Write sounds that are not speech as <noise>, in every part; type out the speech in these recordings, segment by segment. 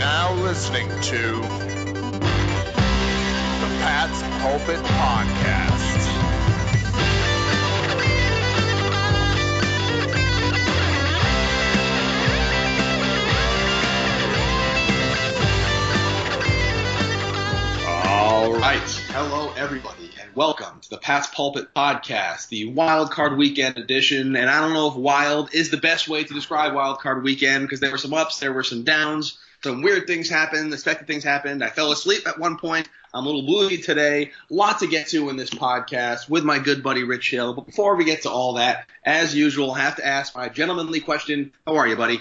now listening to the Pat's Pulpit Podcast. All right. Hello, everybody, and welcome to the Pat's Pulpit Podcast, the Wild Card Weekend edition. And I don't know if wild is the best way to describe Wild Card Weekend because there were some ups, there were some downs, some weird things happened, unexpected things happened. I fell asleep at one point. I'm a little woozy today. Lot to get to in this podcast with my good buddy Rich Hill. But before we get to all that, as usual, I have to ask my gentlemanly question. How are you, buddy?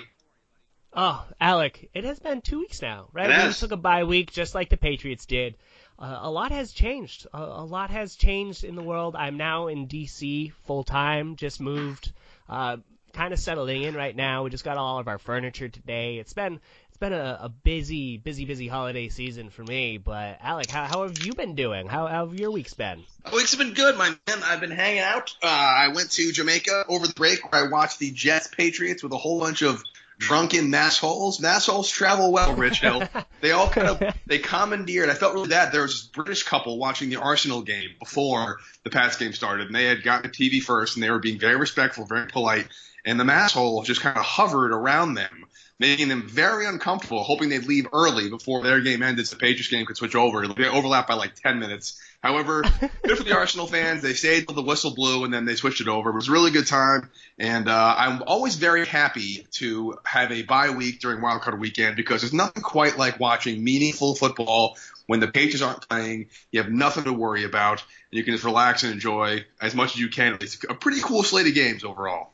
Oh, Alec, it has been two weeks now, right? It We took a bye week just like the Patriots did. Uh, a lot has changed. A, a lot has changed in the world. I'm now in D.C. full time. Just moved. Uh, kind of settling in right now. We just got all of our furniture today. It's been it's been a, a busy, busy, busy holiday season for me. But Alec, how, how have you been doing? How, how have your weeks been? Oh, weeks have been good, my man. I've been hanging out. Uh, I went to Jamaica over the break where I watched the Jets Patriots with a whole bunch of drunken massholes. Massholes travel well, Rich Hill. <laughs> they all kind of they commandeered. I felt really bad. There was this British couple watching the Arsenal game before the Pats game started, and they had gotten to TV first, and they were being very respectful, very polite, and the masshole just kind of hovered around them. Making them very uncomfortable, hoping they'd leave early before their game ended so the Patriots game could switch over. They overlapped by like 10 minutes. However, <laughs> good for the Arsenal fans. They stayed till the whistle blew and then they switched it over. It was a really good time. And uh, I'm always very happy to have a bye week during Wild Card Weekend because there's nothing quite like watching meaningful football when the Patriots aren't playing. You have nothing to worry about. And you can just relax and enjoy as much as you can. It's a pretty cool slate of games overall.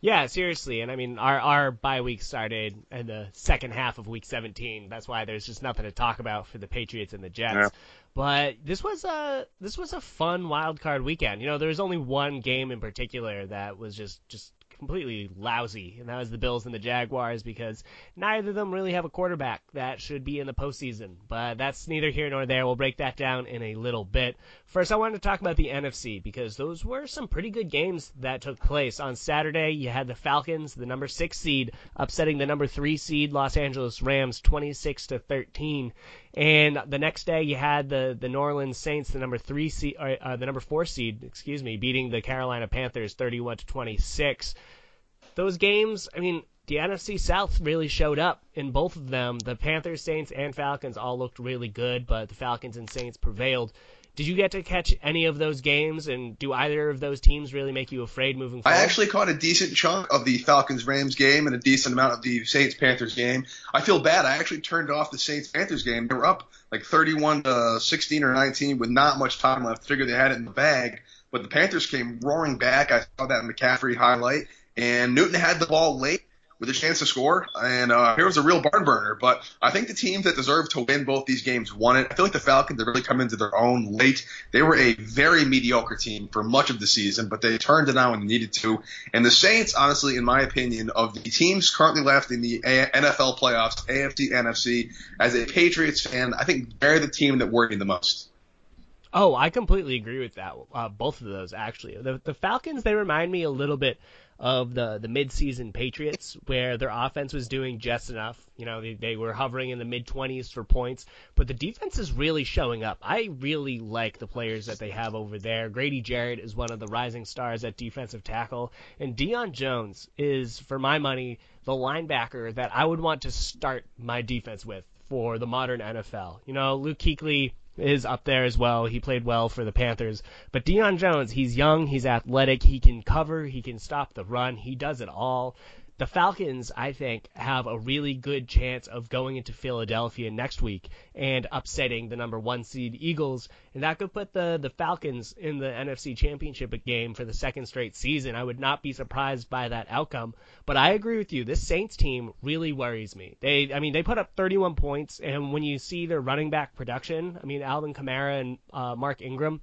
Yeah, seriously, and I mean our our bye week started in the second half of week 17. That's why there's just nothing to talk about for the Patriots and the Jets. Yeah. But this was a this was a fun wild card weekend. You know, there was only one game in particular that was just just completely lousy, and that was the Bills and the Jaguars because neither of them really have a quarterback that should be in the postseason. But that's neither here nor there. We'll break that down in a little bit. First, I wanted to talk about the NFC because those were some pretty good games that took place. On Saturday, you had the Falcons, the number six seed, upsetting the number three seed Los Angeles Rams 26 to 13. And the next day, you had the the New Orleans Saints, the number three seed, uh, the number four seed, excuse me, beating the Carolina Panthers 31 to 26. Those games, I mean, the NFC South really showed up in both of them. The Panthers, Saints, and Falcons all looked really good, but the Falcons and Saints prevailed. Did you get to catch any of those games, and do either of those teams really make you afraid moving forward? I actually caught a decent chunk of the Falcons Rams game and a decent amount of the Saints Panthers game. I feel bad. I actually turned off the Saints Panthers game. They were up like 31 to 16 or 19 with not much time left. Figured they had it in the bag, but the Panthers came roaring back. I saw that McCaffrey highlight, and Newton had the ball late with a chance to score, and uh, here was a real barn burner. But I think the teams that deserve to win both these games won it. I feel like the Falcons have really come into their own late. They were a very mediocre team for much of the season, but they turned it on when they needed to. And the Saints, honestly, in my opinion, of the teams currently left in the A- NFL playoffs, AFC, NFC, as a Patriots fan, I think they're the team that worried the most. Oh, I completely agree with that. Uh, both of those actually. The the Falcons they remind me a little bit of the the midseason Patriots, where their offense was doing just enough. You know, they, they were hovering in the mid 20s for points, but the defense is really showing up. I really like the players that they have over there. Grady Jarrett is one of the rising stars at defensive tackle, and Deion Jones is, for my money, the linebacker that I would want to start my defense with for the modern NFL. You know, Luke Kuechly is up there as well. He played well for the Panthers. But Deion Jones, he's young, he's athletic, he can cover, he can stop the run, he does it all. The Falcons, I think, have a really good chance of going into Philadelphia next week and upsetting the number one seed Eagles, and that could put the the Falcons in the NFC Championship game for the second straight season. I would not be surprised by that outcome. But I agree with you. This Saints team really worries me. They, I mean, they put up 31 points, and when you see their running back production, I mean, Alvin Kamara and uh, Mark Ingram,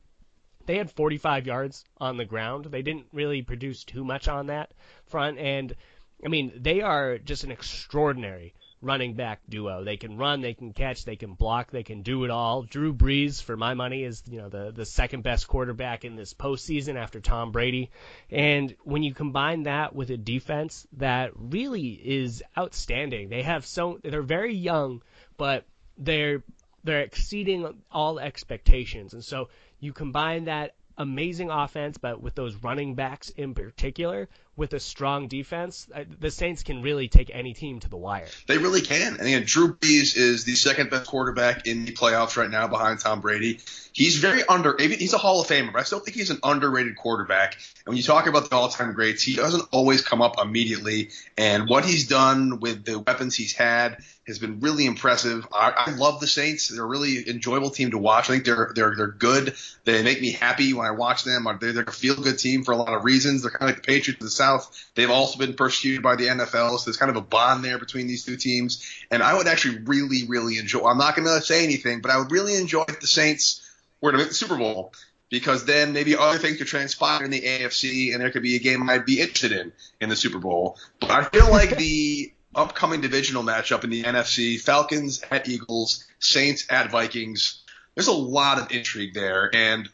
they had 45 yards on the ground. They didn't really produce too much on that front, and I mean, they are just an extraordinary running back duo. They can run, they can catch, they can block, they can do it all. Drew Brees, for my money, is you know the the second best quarterback in this postseason after Tom Brady. And when you combine that with a defense that really is outstanding, they have so they're very young, but they're they're exceeding all expectations. And so you combine that amazing offense, but with those running backs in particular, with a strong defense, the Saints can really take any team to the wire. They really can. And again, Drew Brees is the second best quarterback in the playoffs right now behind Tom Brady. He's very under. He's a Hall of Famer, but I still think he's an underrated quarterback. And when you talk about the all-time greats, he doesn't always come up immediately. And what he's done with the weapons he's had has been really impressive. I, I love the Saints. They're a really enjoyable team to watch. I think they're they're they're good. They make me happy when I watch them. They're, they're a feel-good team for a lot of reasons. They're kind of like the Patriots the South. They've also been persecuted by the NFL, so there's kind of a bond there between these two teams. And I would actually really, really enjoy. I'm not going to say anything, but I would really enjoy if the Saints were to make the Super Bowl because then maybe other things could transpire in the AFC and there could be a game I'd be interested in in the Super Bowl. But I feel like the upcoming divisional matchup in the NFC, Falcons at Eagles, Saints at Vikings, there's a lot of intrigue there. And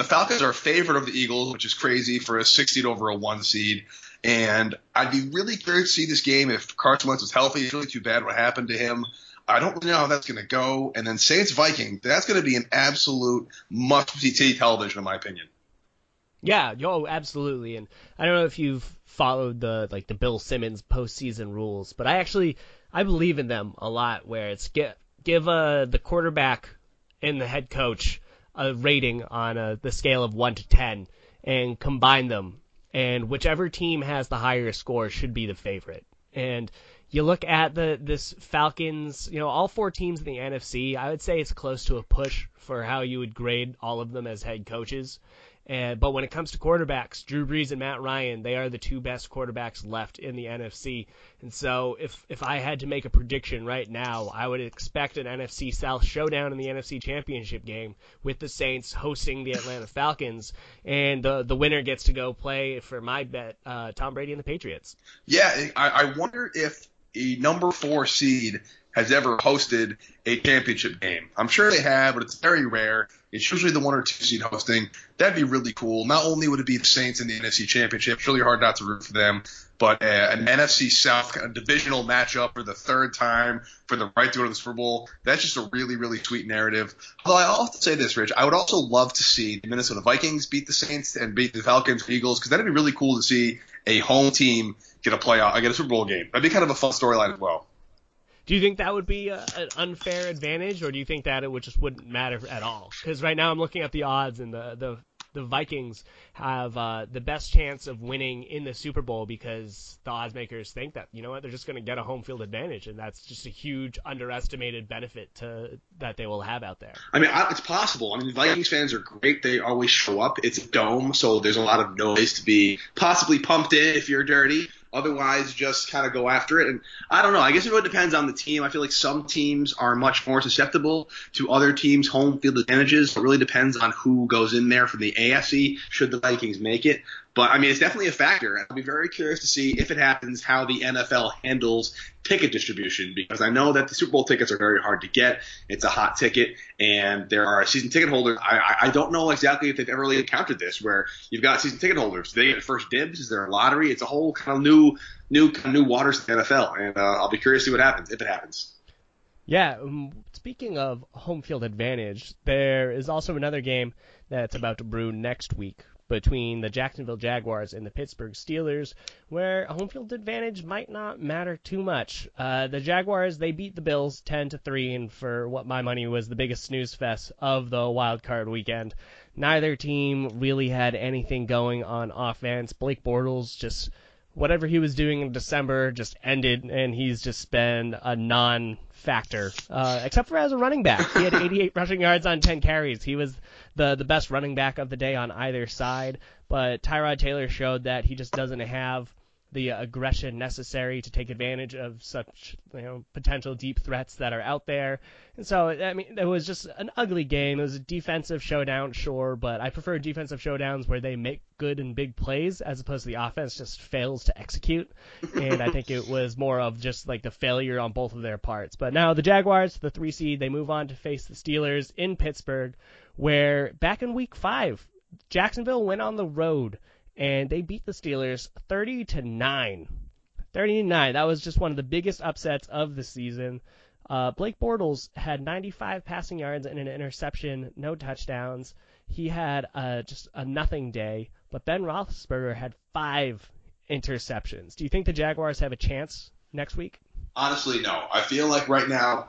the Falcons are favorite of the Eagles, which is crazy for a six seed over a one seed. And I'd be really curious to see this game if Carson Wentz was healthy. It's really too bad what happened to him. I don't really know how that's going to go. And then Saints Viking, that's going to be an absolute must see television, in my opinion. Yeah, yo, absolutely. And I don't know if you've followed the like the Bill Simmons postseason rules, but I actually I believe in them a lot. Where it's give give uh, the quarterback and the head coach a rating on a, the scale of one to ten, and combine them, and whichever team has the higher score should be the favorite. And you look at the this Falcons, you know, all four teams in the NFC, I would say it's close to a push for how you would grade all of them as head coaches. And, but when it comes to quarterbacks, Drew Brees and Matt Ryan, they are the two best quarterbacks left in the NFC. And so if if I had to make a prediction right now, I would expect an NFC South showdown in the NFC Championship game with the Saints hosting the Atlanta Falcons, and the the winner gets to go play for my bet uh, Tom Brady and the Patriots. Yeah, I, I wonder if a number four seed has ever hosted a championship game. I'm sure they have, but it's very rare. It's usually the one or two seed hosting. That'd be really cool. Not only would it be the Saints in the NFC Championship, it's really hard not to root for them, but uh, an NFC South kind of divisional matchup for the third time for the right to go to the Super Bowl. That's just a really, really sweet narrative. Although I have to say this, Rich, I would also love to see the Minnesota Vikings beat the Saints and beat the Falcons, Eagles, because that'd be really cool to see a home team get a playoff, get a Super Bowl game. That'd be kind of a fun storyline as well. Do you think that would be a, an unfair advantage, or do you think that it would just wouldn't matter at all? Because right now I'm looking at the odds, and the the the Vikings have uh, the best chance of winning in the Super Bowl because the odds makers think that you know what they're just going to get a home field advantage, and that's just a huge underestimated benefit to that they will have out there. I mean, it's possible. I mean, Vikings fans are great; they always show up. It's a dome, so there's a lot of noise to be possibly pumped in if you're dirty. Otherwise, just kind of go after it. And I don't know. I guess it really depends on the team. I feel like some teams are much more susceptible to other teams' home field advantages. It really depends on who goes in there from the AFC. Should the Vikings make it? But I mean, it's definitely a factor. I'll be very curious to see if it happens how the NFL handles ticket distribution because I know that the Super Bowl tickets are very hard to get. It's a hot ticket, and there are season ticket holders. I, I don't know exactly if they've ever really encountered this where you've got season ticket holders. They get first dibs? Is there a lottery? It's a whole kind of new, new, kind of new waters the NFL, and uh, I'll be curious to see what happens if it happens. Yeah. Um, speaking of home field advantage, there is also another game that's about to brew next week between the Jacksonville Jaguars and the Pittsburgh Steelers, where a home field advantage might not matter too much. Uh, the Jaguars they beat the Bills 10 to 3, and for what my money was the biggest snooze fest of the wild card weekend. Neither team really had anything going on offense. Blake Bortles just whatever he was doing in December just ended, and he's just been a non factor, uh, except for as a running back. He had 88 rushing yards on 10 carries. He was the the best running back of the day on either side. But Tyrod Taylor showed that he just doesn't have the aggression necessary to take advantage of such you know potential deep threats that are out there. And so I mean it was just an ugly game. It was a defensive showdown, sure, but I prefer defensive showdowns where they make good and big plays as opposed to the offense just fails to execute. And I think it was more of just like the failure on both of their parts. But now the Jaguars, the three seed, they move on to face the Steelers in Pittsburgh, where back in week five, Jacksonville went on the road and they beat the Steelers 30 to 9. 30 to 9. That was just one of the biggest upsets of the season. Uh, Blake Bortles had 95 passing yards and an interception, no touchdowns. He had uh, just a nothing day, but Ben Roethlisberger had five interceptions. Do you think the Jaguars have a chance next week? Honestly, no. I feel like right now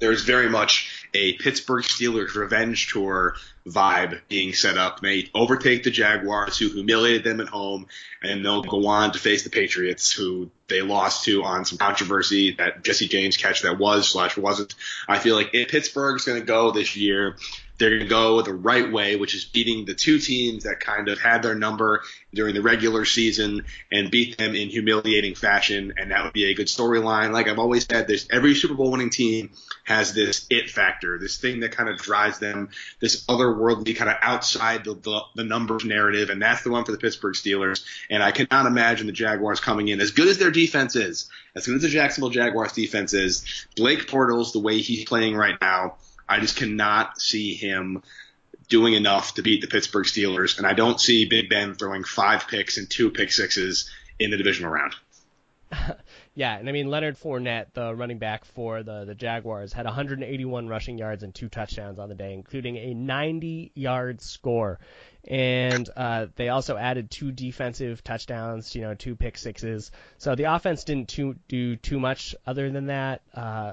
there's very much a Pittsburgh Steelers revenge tour vibe being set up. They overtake the Jaguars, who humiliated them at home, and they'll go on to face the Patriots, who they lost to on some controversy that Jesse James catch that was slash wasn't. I feel like if Pittsburgh's going to go this year, they're going to go the right way, which is beating the two teams that kind of had their number during the regular season and beat them in humiliating fashion. And that would be a good storyline. Like I've always said, there's every Super Bowl winning team has this it factor, this thing that kind of drives them, this otherworldly kind of outside the, the, the numbers narrative. And that's the one for the Pittsburgh Steelers. And I cannot imagine the Jaguars coming in as good as their defense is, as good as the Jacksonville Jaguars defense is. Blake Bortles, the way he's playing right now, I just cannot see him doing enough to beat the Pittsburgh Steelers, and I don't see Big Ben throwing five picks and two pick sixes in the divisional round. <laughs> yeah, and I mean Leonard Fournette, the running back for the the Jaguars, had 181 rushing yards and two touchdowns on the day, including a 90-yard score. And uh, they also added two defensive touchdowns, you know, two pick sixes. So the offense didn't too, do too much other than that. Uh,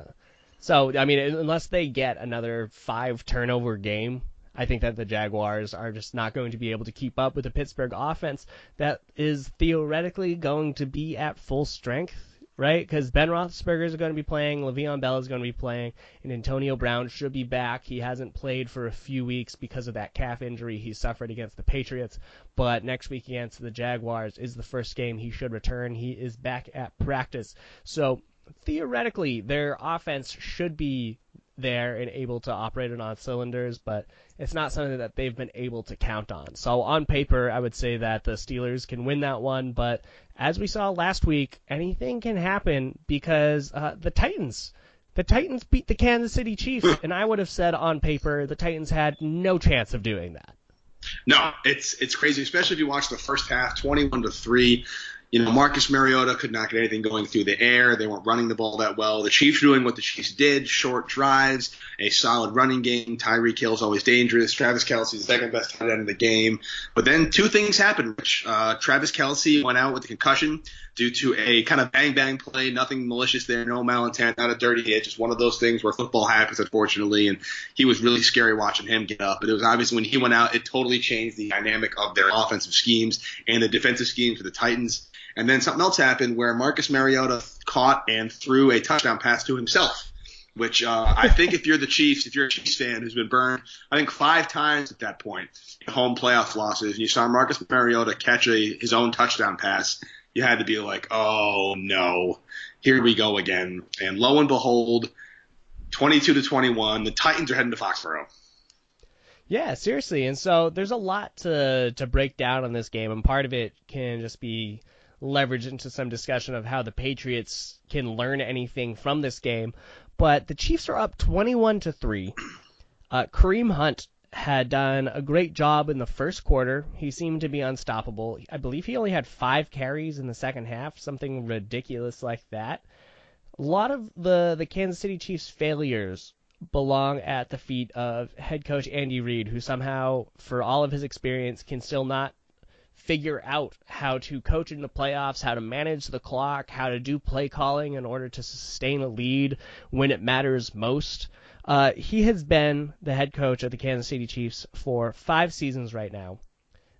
so I mean, unless they get another five turnover game, I think that the Jaguars are just not going to be able to keep up with the Pittsburgh offense that is theoretically going to be at full strength, right? Because Ben Roethlisberger is going to be playing, Le'Veon Bell is going to be playing, and Antonio Brown should be back. He hasn't played for a few weeks because of that calf injury he suffered against the Patriots, but next week against the Jaguars is the first game he should return. He is back at practice. So theoretically their offense should be there and able to operate it on cylinders, but it's not something that they've been able to count on. So on paper, I would say that the Steelers can win that one, but as we saw last week, anything can happen because uh, the Titans. The Titans beat the Kansas City Chiefs, and I would have said on paper the Titans had no chance of doing that. No, it's it's crazy, especially if you watch the first half, twenty-one to three you know, Marcus Mariota could not get anything going through the air. They weren't running the ball that well. The Chiefs doing what the Chiefs did, short drives, a solid running game. Tyreek Hill's always dangerous. Travis Kelce's the second best tight end in the game. But then two things happened. Uh, Travis Kelce went out with a concussion due to a kind of bang bang play, nothing malicious there, no malintent, not a dirty hit, just one of those things where football happens, unfortunately. And he was really scary watching him get up. But it was obvious when he went out, it totally changed the dynamic of their offensive schemes and the defensive schemes for the Titans. And then something else happened where Marcus Mariota caught and threw a touchdown pass to himself, which uh, I think if you're the Chiefs, if you're a Chiefs fan who's been burned, I think five times at that point, home playoff losses, and you saw Marcus Mariota catch a, his own touchdown pass, you had to be like, oh no, here we go again. And lo and behold, 22 to 21, the Titans are heading to Foxborough. Yeah, seriously. And so there's a lot to to break down on this game, and part of it can just be leveraged into some discussion of how the Patriots can learn anything from this game. But the Chiefs are up 21 to 3. Uh, Kareem Hunt had done a great job in the first quarter. He seemed to be unstoppable. I believe he only had five carries in the second half, something ridiculous like that. A lot of the, the Kansas City Chiefs' failures belong at the feet of head coach Andy Reid, who somehow, for all of his experience, can still not figure out how to coach in the playoffs, how to manage the clock, how to do play calling in order to sustain a lead when it matters most. Uh, he has been the head coach of the Kansas City Chiefs for five seasons right now.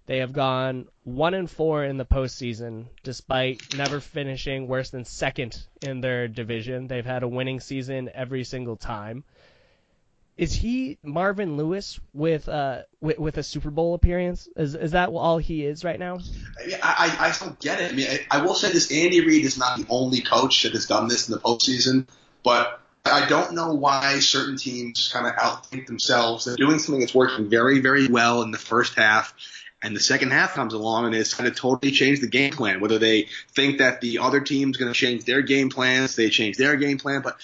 They have gone one and four in the postseason, despite never finishing worse than second in their division. They've had a winning season every single time. is he Marvin Lewis with uh with, with a Super Bowl appearance? Is is that all he is right now? I, I, I don't get it. I mean, I, I will say this: Andy Reid is not the only coach that has done this in the postseason, but I don't know why certain teams kind of outthink themselves. They're doing something that's working very, very well in the first half, and the second half comes along and it's kind of totally changed the game plan. Whether they think that the other team's going to change their game plans, they change their game plan, but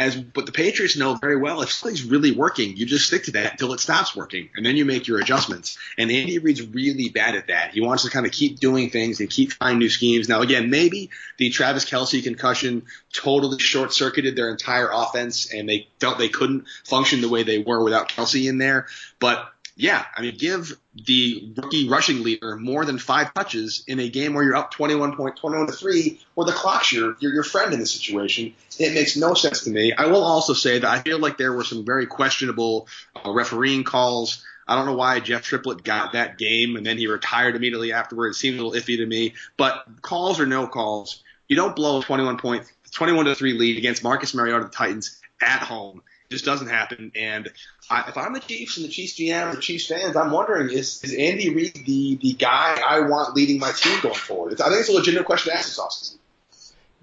as but the Patriots know very well if something's really working, you just stick to that until it stops working, and then you make your adjustments. And Andy Reid's really bad at that. He wants to kind of keep doing things and keep trying new schemes. Now, again, maybe the Travis Kelce concussion totally short circuited their entire offense, and they felt they couldn't function the way they were without Kelce in there. But yeah, I mean, give the rookie rushing leader more than five touches in a game where you're up 21 point, 21 to three, where the clock's your, your, your friend in the situation. It makes no sense to me. I will also say that I feel like there were some very questionable uh, refereeing calls. I don't know why Jeff Triplett got that game and then he retired immediately afterward. It seemed a little iffy to me, but calls or no calls, you don't blow a 21 point, 21 to three lead against Marcus Mariota, the Titans at home just doesn't happen. And I, if I'm the Chiefs and the Chiefs GM, the Chiefs fans, I'm wondering is is Andy Reid the the guy I want leading my team going forward? It's, I think it's a legitimate question to ask this offseason.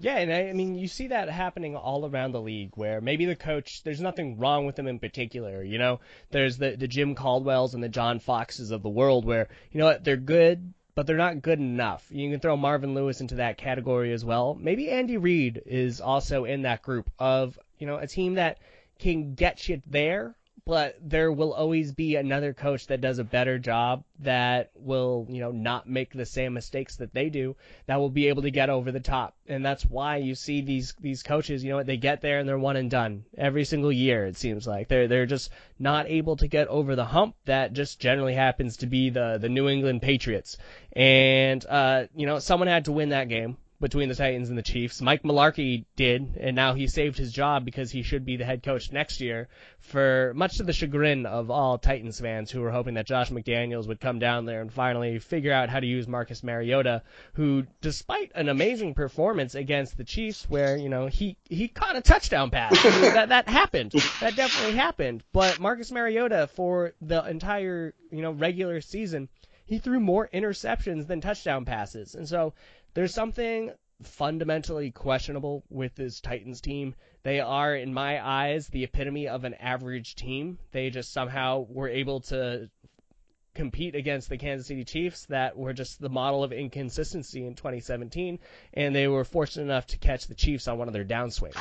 Yeah, and I, I mean, you see that happening all around the league where maybe the coach, there's nothing wrong with them in particular. You know, there's the, the Jim Caldwells and the John Foxes of the world where, you know what, they're good, but they're not good enough. You can throw Marvin Lewis into that category as well. Maybe Andy Reid is also in that group of, you know, a team that can get you there, but there will always be another coach that does a better job that will, you know, not make the same mistakes that they do, that will be able to get over the top. And that's why you see these these coaches, you know, they get there and they're one and done every single year it seems like. They're they're just not able to get over the hump that just generally happens to be the the New England Patriots. And uh, you know, someone had to win that game between the Titans and the Chiefs. Mike Mularkey did, and now he saved his job because he should be the head coach next year, for much to the chagrin of all Titans fans who were hoping that Josh McDaniels would come down there and finally figure out how to use Marcus Mariota, who, despite an amazing performance against the Chiefs, where you know he he caught a touchdown pass, that that happened, that definitely happened. But Marcus Mariota for the entire you know regular season. He threw more interceptions than touchdown passes. And so there's something fundamentally questionable with this Titans team. They are, in my eyes, the epitome of an average team. They just somehow were able to compete against the Kansas City Chiefs that were just the model of inconsistency in 2017, and they were fortunate enough to catch the Chiefs on one of their downswings.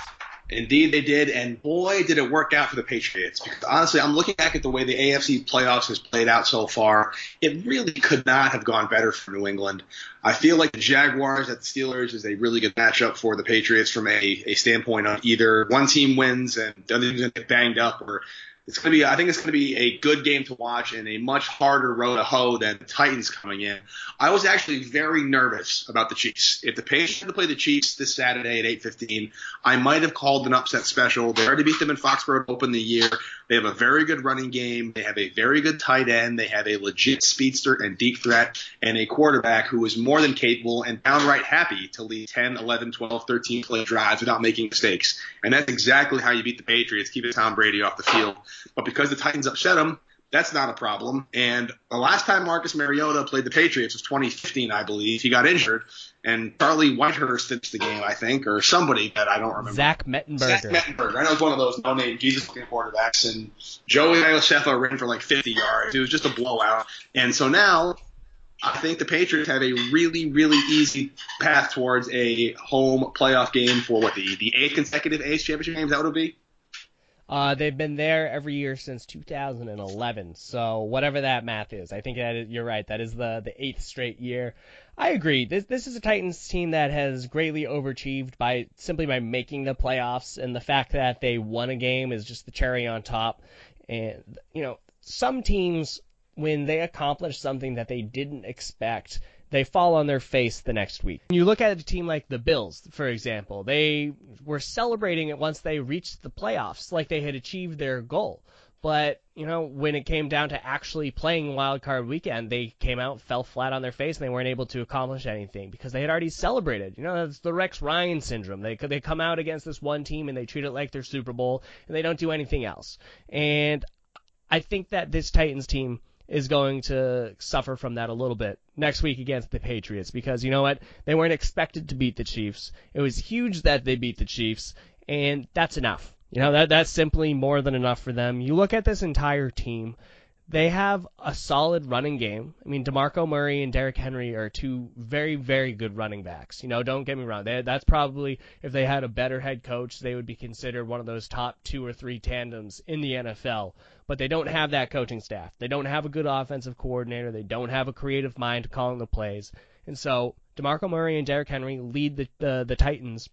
Indeed, they did, and boy, did it work out for the Patriots. Because honestly, I'm looking back at the way the AFC playoffs has played out so far. It really could not have gone better for New England. I feel like the Jaguars at the Steelers is a really good matchup for the Patriots from a, a standpoint of either one team wins and the other team's going to get banged up, or it's going to be, I think it's going to be a good game to watch and a much harder road to hoe than the Titans coming in. I was actually very nervous about the Chiefs. If the Patriots had to play the Chiefs this Saturday at 8:15, I might have called an upset special. They already beat them in Foxborough open the year. They have a very good running game. They have a very good tight end. They have a legit speedster and deep threat and a quarterback who is more than capable and downright happy to lead 10, 11, 12, 13 play drives without making mistakes. And that's exactly how you beat the Patriots, keeping Tom Brady off the field. But because the Titans upset him, that's not a problem. And the last time Marcus Mariota played the Patriots was 2015, I believe. He got injured, and Charlie Whitehurst finished the game, I think, or somebody that I don't remember. Zach Mettenberger. Zach Mettenberger. I know it's one of those no-name Jesus-looking quarterbacks, and Joey Iosefa ran for like 50 yards. It was just a blowout. And so now I think the Patriots have a really, really easy path towards a home playoff game for what the the eighth consecutive AFC Championship game. Is that would be? Uh, they've been there every year since 2011. So whatever that math is, I think that is, you're right. That is the the eighth straight year. I agree. This this is a Titans team that has greatly overachieved by simply by making the playoffs, and the fact that they won a game is just the cherry on top. And you know, some teams when they accomplish something that they didn't expect they fall on their face the next week. When You look at a team like the Bills, for example, they were celebrating it once they reached the playoffs, like they had achieved their goal. But, you know, when it came down to actually playing Wild Card Weekend, they came out, fell flat on their face, and they weren't able to accomplish anything because they had already celebrated. You know, that's the Rex Ryan syndrome. They they come out against this one team and they treat it like their Super Bowl, and they don't do anything else. And I think that this Titans team is going to suffer from that a little bit next week against the Patriots because you know what? They weren't expected to beat the Chiefs. It was huge that they beat the Chiefs, and that's enough. You know, that that's simply more than enough for them. You look at this entire team, they have a solid running game. I mean, DeMarco Murray and Derrick Henry are two very, very good running backs. You know, don't get me wrong. They, that's probably, if they had a better head coach, they would be considered one of those top two or three tandems in the NFL. But they don't have that coaching staff. They don't have a good offensive coordinator. They don't have a creative mind calling the plays. And so, DeMarco Murray and Derrick Henry lead the, the, the Titans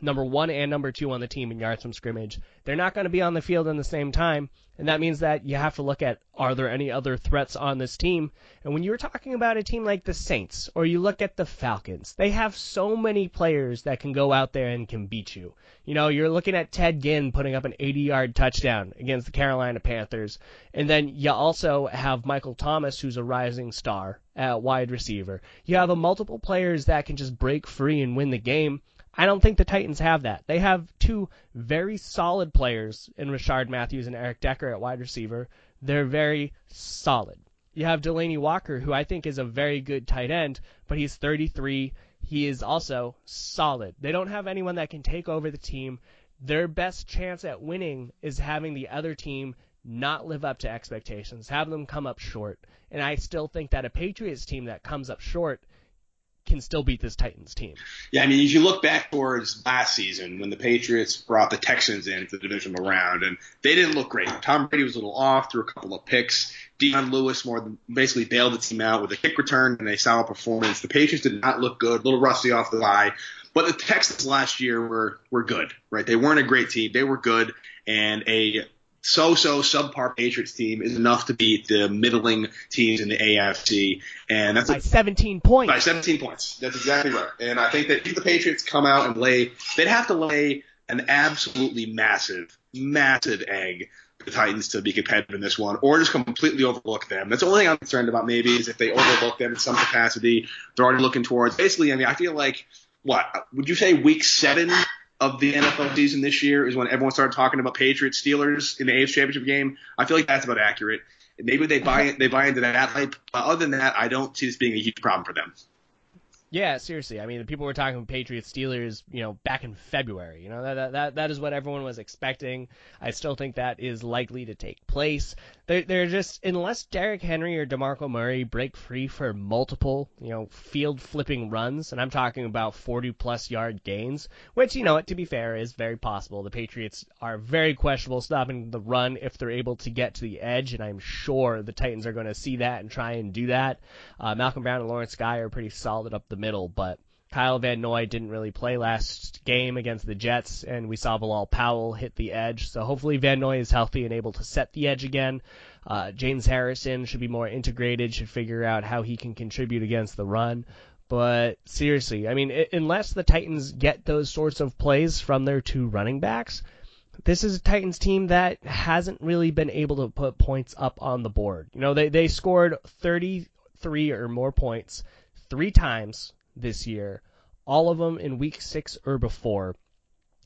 number one and number two on the team in yards from scrimmage. They're not going to be on the field in the same time, and that means that you have to look at are there any other threats on this team? And when you're talking about a team like the Saints, or you look at the Falcons, they have so many players that can go out there and can beat you. You know, you're looking at Ted Ginn putting up an 80 yard touchdown against the Carolina Panthers, and then you also have Michael Thomas, who's a rising star at wide receiver. You have a multiple players that can just break free and win the game I don't think the Titans have that. They have two very solid players in Rishard Matthews and Eric Decker at wide receiver. They're very solid. You have Delanie Walker, who I think is a very good tight end, but he's 33. He is also solid. They don't have anyone that can take over the team. Their best chance at winning is having the other team not live up to expectations, have them come up short. And I still think that a Patriots team that comes up short can still beat this Titans team. Yeah, I mean, if you look back towards last season when the Patriots brought the Texans into the divisional round, and they didn't look great. Tom Brady was a little off, threw a couple of picks. Dion Lewis more than basically bailed the team out with a kick return and a solid performance. The Patriots did not look good, a little rusty off the eye. But the Texans last year were were good, right? They weren't a great team. They were good, and a so-so subpar Patriots team is enough to beat the middling teams in the AFC, and that's by a, 17 points. By 17 points, that's exactly right. And I think that if the Patriots come out and lay, they'd have to lay an absolutely massive, massive egg for the Titans to be competitive in this one, or just completely overlook them. That's the only thing I'm concerned about. Maybe is if they overlook them in some capacity. They're already looking towards. Basically, I mean, I feel like what would you say week seven of the NFL season this year is when everyone started talking about Patriots Steelers in the AFC Championship game. I feel like that's about accurate. Maybe they buy they buy into that hype. But other than that, I don't see this being a huge problem for them. Yeah, seriously. I mean, the people were talking Patriots Steelers, you know, back in February. You know, that that that is what everyone was expecting. I still think that is likely to take place. They're, they're just unless Derrick Henry or DeMarco Murray break free for multiple, you know, field flipping runs, and I'm talking about 40 plus yard gains, which you know, to be fair, is very possible. The Patriots are very questionable stopping the run if they're able to get to the edge, and I'm sure the Titans are going to see that and try and do that. Uh, Malcolm Brown and Lawrence Guy are pretty solid up the middle, but Kyle Van Noy didn't really play last game against the Jets, and we saw Bilal Powell hit the edge. So hopefully Van Noy is healthy and able to set the edge again. Uh, James Harrison should be more integrated, should figure out how he can contribute against the run. But seriously, I mean, it, unless the Titans get those sorts of plays from their two running backs, this is a Titans team that hasn't really been able to put points up on the board. You know, they, they scored 33 or more points three times this year, all of them in week six or before.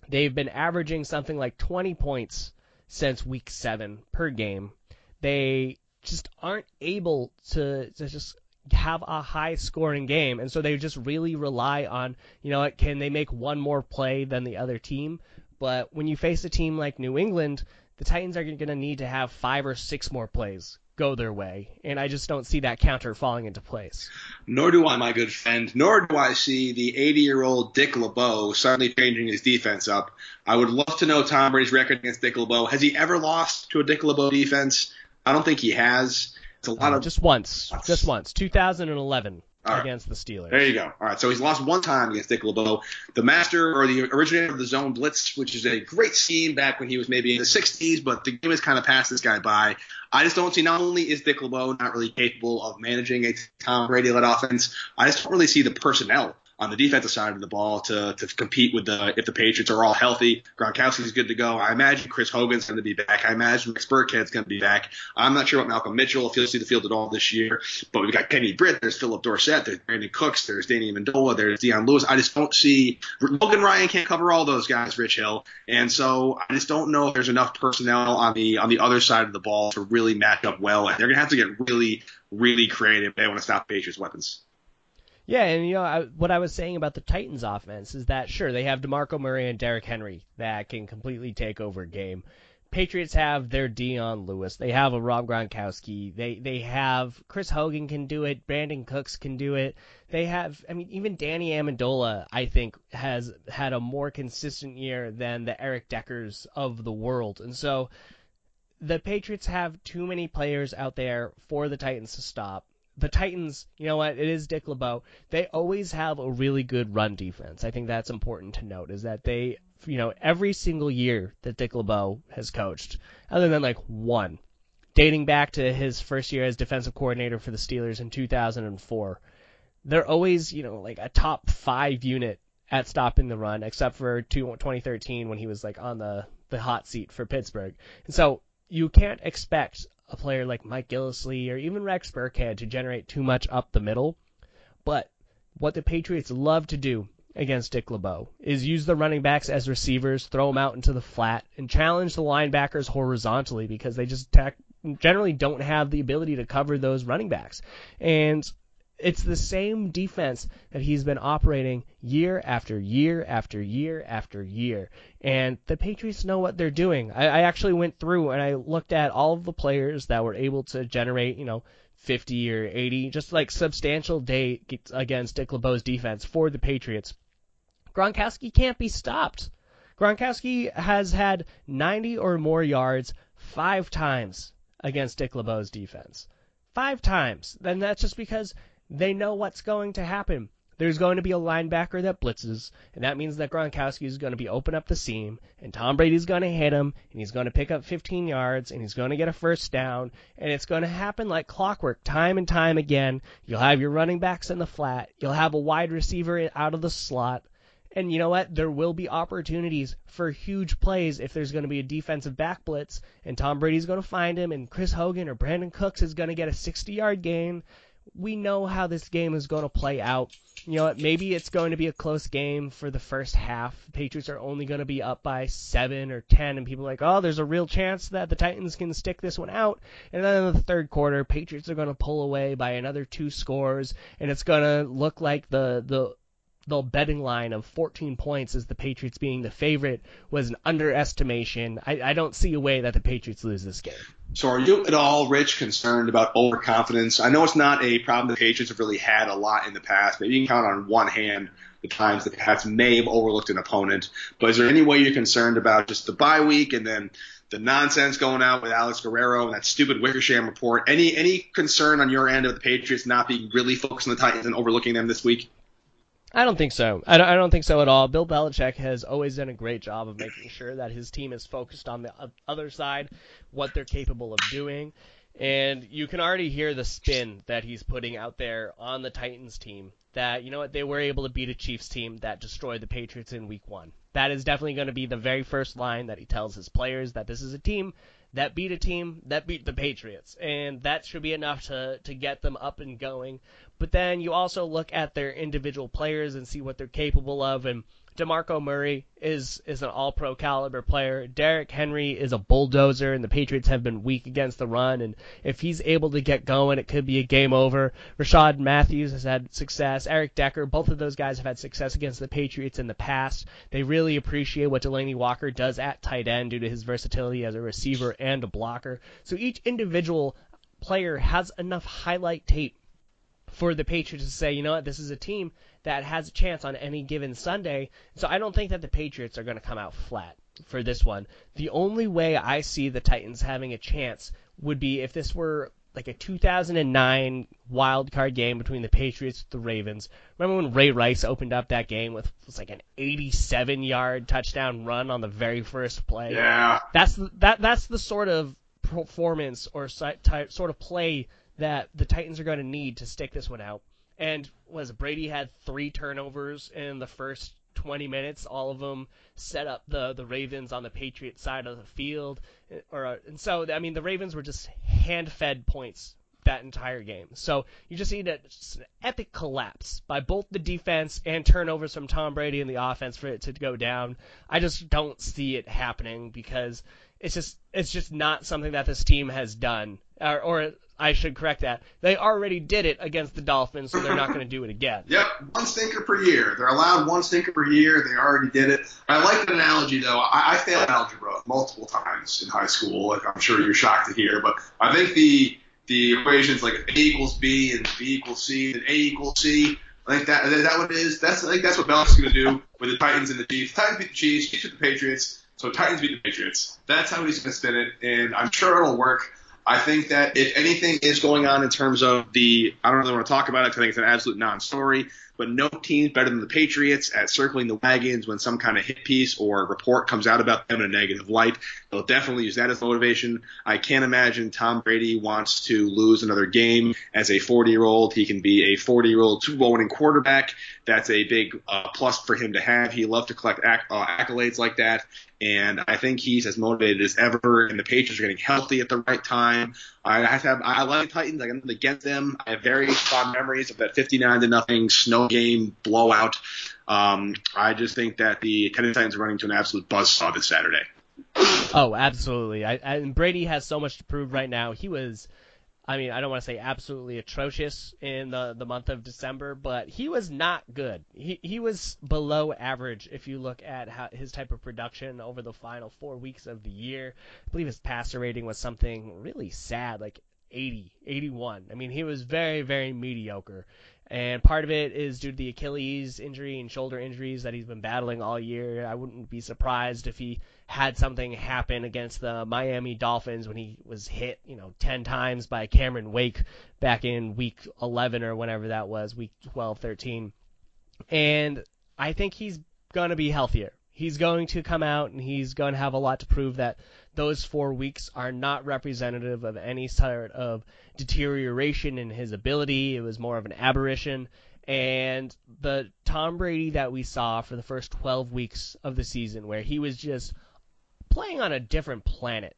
They've been averaging something like 20 points since week seven per game. They just aren't able to, to just have a high scoring game and so they just really rely on you know can they make one more play than the other team but when you face a team like New England the Titans are going to need to have five or six more plays go their way, and I just don't see that counter falling into place. Nor do I, my good friend. Nor do I see the 80-year-old Dick LeBeau suddenly changing his defense up. I would love to know Tom Brady's record against Dick LeBeau. Has he ever lost to a Dick LeBeau defense? I don't think he has. It's a lot uh, of just once, just once, 2011 against the Steelers. There you go. All right, so he's lost one time against Dick LeBeau, the master or the originator of the zone blitz, which is a great scheme back when he was maybe in the 60s, but the game has kind of passed this guy by. I just don't see. Not only is Dick LeBeau not really capable of managing a Tom Brady-led offense, I just don't really see the personnel on the defensive side of the ball to to compete with the if the Patriots are all healthy. Gronkowski's good to go. I imagine Chris Hogan's going to be back. I imagine Rex Burkhead's going to be back. I'm not sure what Malcolm Mitchell if he'll see the field at all this year, but we've got Kenny Britt, there's Philip Dorsett, there's Brandin Cooks, there's Danny Amendola, there's Dion Lewis. I just don't see Logan Ryan can't cover all those guys, Rich Hill, and so I just don't know if there's enough personnel on the on the other side of the ball to really match up well. And they're going to have to get really really creative. They want to stop Patriots weapons. Yeah, and you know I, what I was saying about the Titans' offense is that sure they have Demarco Murray and Derrick Henry that can completely take over a game. Patriots have their Dion Lewis. They have a Rob Gronkowski. They they have Chris Hogan can do it. Brandin Cooks can do it. They have I mean even Danny Amendola I think has had a more consistent year than the Eric Deckers of the world. And so the Patriots have too many players out there for the Titans to stop the Titans, you know what? It is Dick LeBeau. They always have a really good run defense. I think that's important to note is that they, you know, every single year that Dick LeBeau has coached, other than like one, dating back to his first year as defensive coordinator for the Steelers in 2004, they're always, you know, like a top five unit at stopping the run, except for 2013 when he was like on the the hot seat for Pittsburgh. And so you can't expect a player like Mike Gillislee or even Rex Burkhead to generate too much up the middle. But what the Patriots love to do against Dick LeBeau is use the running backs as receivers, throw them out into the flat, and challenge the linebackers horizontally because they just generally don't have the ability to cover those running backs. And it's the same defense that he's been operating year after year after year after year. And the Patriots know what they're doing. I, I actually went through and I looked at all of the players that were able to generate, you know, 50 or 80, just like substantial day against Dick LeBeau's defense for the Patriots. Gronkowski can't be stopped. Gronkowski has had 90 or more yards five times against Dick LeBeau's defense. Five times. And that's just because they know what's going to happen. There's going to be a linebacker that blitzes, and that means that Gronkowski is going to be open up the seam, and Tom Brady's going to hit him, and he's going to pick up 15 yards, and he's going to get a first down, and it's going to happen like clockwork, time and time again. You'll have your running backs in the flat, you'll have a wide receiver out of the slot, and you know what? There will be opportunities for huge plays if there's going to be a defensive back blitz, and Tom Brady's going to find him, and Chris Hogan or Brandin Cooks is going to get a 60 yard gain we know how this game is going to play out. You know, what? maybe it's going to be a close game for the first half. Patriots are only going to be up by seven or ten, and people are like, oh, there's a real chance that the Titans can stick this one out. And then in the third quarter, Patriots are going to pull away by another two scores, and it's going to look like the the the betting line of 14 points as the Patriots being the favorite was an underestimation. I, I don't see a way that the Patriots lose this game. So are you at all, Rich, concerned about overconfidence? I know it's not a problem the Patriots have really had a lot in the past. Maybe you can count on one hand the times the Pats may have overlooked an opponent. But is there any way you're concerned about just the bye week and then the nonsense going out with Alex Guerrero and that stupid Wickersham report? Any any concern on your end of the Patriots not being really focused on the Titans and overlooking them this week? I don't think so. I don't, I don't think so at all. Bill Belichick has always done a great job of making sure that his team is focused on the other side, what they're capable of doing. And you can already hear the spin that he's putting out there on the Titans team that, you know what, they were able to beat a Chiefs team that destroyed the Patriots in week one. That is definitely going to be the very first line that he tells his players that this is a team that beat a team that beat the Patriots. And that should be enough to, to get them up and going. But then you also look at their individual players and see what they're capable of. And DeMarco Murray is is an all pro caliber player. Derrick Henry is a bulldozer and the Patriots have been weak against the run and if he's able to get going it could be a game over. Rashad Matthews has had success. Eric Decker, both of those guys have had success against the Patriots in the past. They really appreciate what Delanie Walker does at tight end due to his versatility as a receiver and a blocker. So each individual player has enough highlight tape for the Patriots to say, you know what, this is a team that has a chance on any given Sunday. So I don't think that the Patriots are going to come out flat for this one. The only way I see the Titans having a chance would be if this were like a 2009 wild card game between the Patriots and the Ravens. Remember when Ray Rice opened up that game with was like an 87 yard touchdown run on the very first play? Yeah. That's that that's the sort of performance or sort of play that the Titans are going to need to stick this one out. And was Brady had three turnovers in the first 20 minutes. All of them set up the the Ravens on the Patriot side of the field, eh, or uh, and so I mean the Ravens were just hand fed points that entire game. So you just need just an epic collapse by both the defense and turnovers from Tom Brady and the offense for it to go down. I just don't see it happening because it's just it's just not something that this team has done, or, or I should correct that. They already did it against the Dolphins, so they're not going to do it again. <clears throat> Yep, one stinker per year. They're allowed one stinker per year. They already did it. I like that analogy, though. I, I failed algebra multiple times in high school, like I'm sure you're shocked to hear. But I think the the equations like A equals B and B equals C and A equals C. I think that that what it is. That's I think that's what Belichick's going to do with the Titans and the Chiefs. Titans beat the Chiefs. Chiefs beat the Patriots. So Titans beat the Patriots. That's how he's going to spin it, and I'm sure it'll work. I think that if anything is going on in terms of the, I don't really want to talk about it I think it's an absolute non-story but no team's better than the Patriots at circling the wagons when some kind of hit piece or report comes out about them in a negative light. They'll definitely use that as motivation. I can't imagine Tom Brady wants to lose another game as a 40 year old. He can be a 40 year old Super Bowl winning quarterback. That's a big uh, plus for him to have. He loves to collect acc- uh, accolades like that. And I think he's as motivated as ever. And the Patriots are getting healthy at the right time. I have I like the Titans. I got nothing against them. I have very fond memories of that 59 to nothing snow game blowout. Um, I just think that the Tennessee Titans are running to an absolute buzzsaw this Saturday. Oh, absolutely. I, and Brady has so much to prove right now. He was, I mean, I don't want to say absolutely atrocious in the, the month of December, but he was not good. He, he was below average if you look at how, his type of production over the final four weeks of the year. I believe his passer rating was something really sad, like 80, 81. I mean, he was very, very mediocre. And part of it is due to the Achilles injury and shoulder injuries that he's been battling all year. I wouldn't be surprised if he had something happen against the Miami Dolphins when he was hit, you know, 10 times by Cameron Wake back in week 11 or whenever that was, week 12, 13. And I think he's going to be healthier. He's going to come out and he's going to have a lot to prove that those four weeks are not representative of any sort of deterioration in his ability. It was more of an aberration. And the Tom Brady that we saw for the first 12 weeks of the season, where he was just playing on a different planet,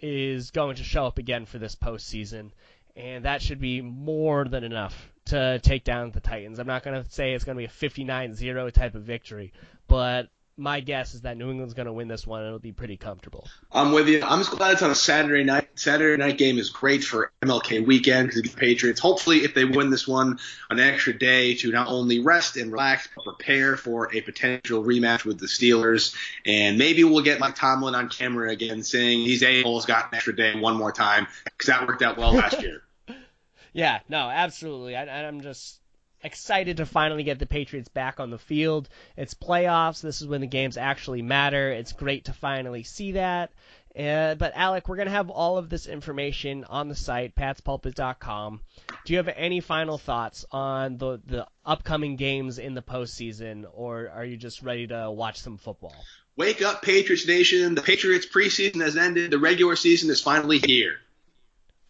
is going to show up again for this postseason. And that should be more than enough to take down the Titans. I'm not going to say it's going to be a 59 0 type of victory, but my guess is that New England's going to win this one and it'll be pretty comfortable. I'm with you. I'm just glad it's on a Saturday night. Saturday night game is great for MLK weekend because the Patriots, hopefully, if they win this one, an extra day to not only rest and relax, but prepare for a potential rematch with the Steelers. And maybe we'll get Mike Tomlin on camera again saying these a-holes got an extra day one more time because that worked out well last year. <laughs> yeah, no, absolutely. I, I'm just excited to finally get the Patriots back on the field. It's playoffs. This is when the games actually matter. It's great to finally see that. Uh, but Alec, we're gonna have all of this information on the site, patspulpit.com. Do you have any final thoughts on the the upcoming games in the postseason, or are you just ready to watch some football? Wake up, Patriots Nation! The Patriots preseason has ended. The regular season is finally here.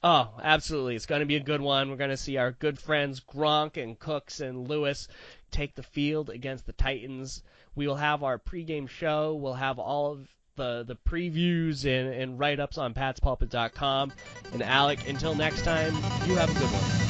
Oh, absolutely. It's going to be a good one. We're going to see our good friends Gronk and Cooks and Lewis take the field against the Titans. We will have our pregame show. We'll have all of the, the previews and, and write ups on patspulpit.com. And Alec, until next time, you have a good one.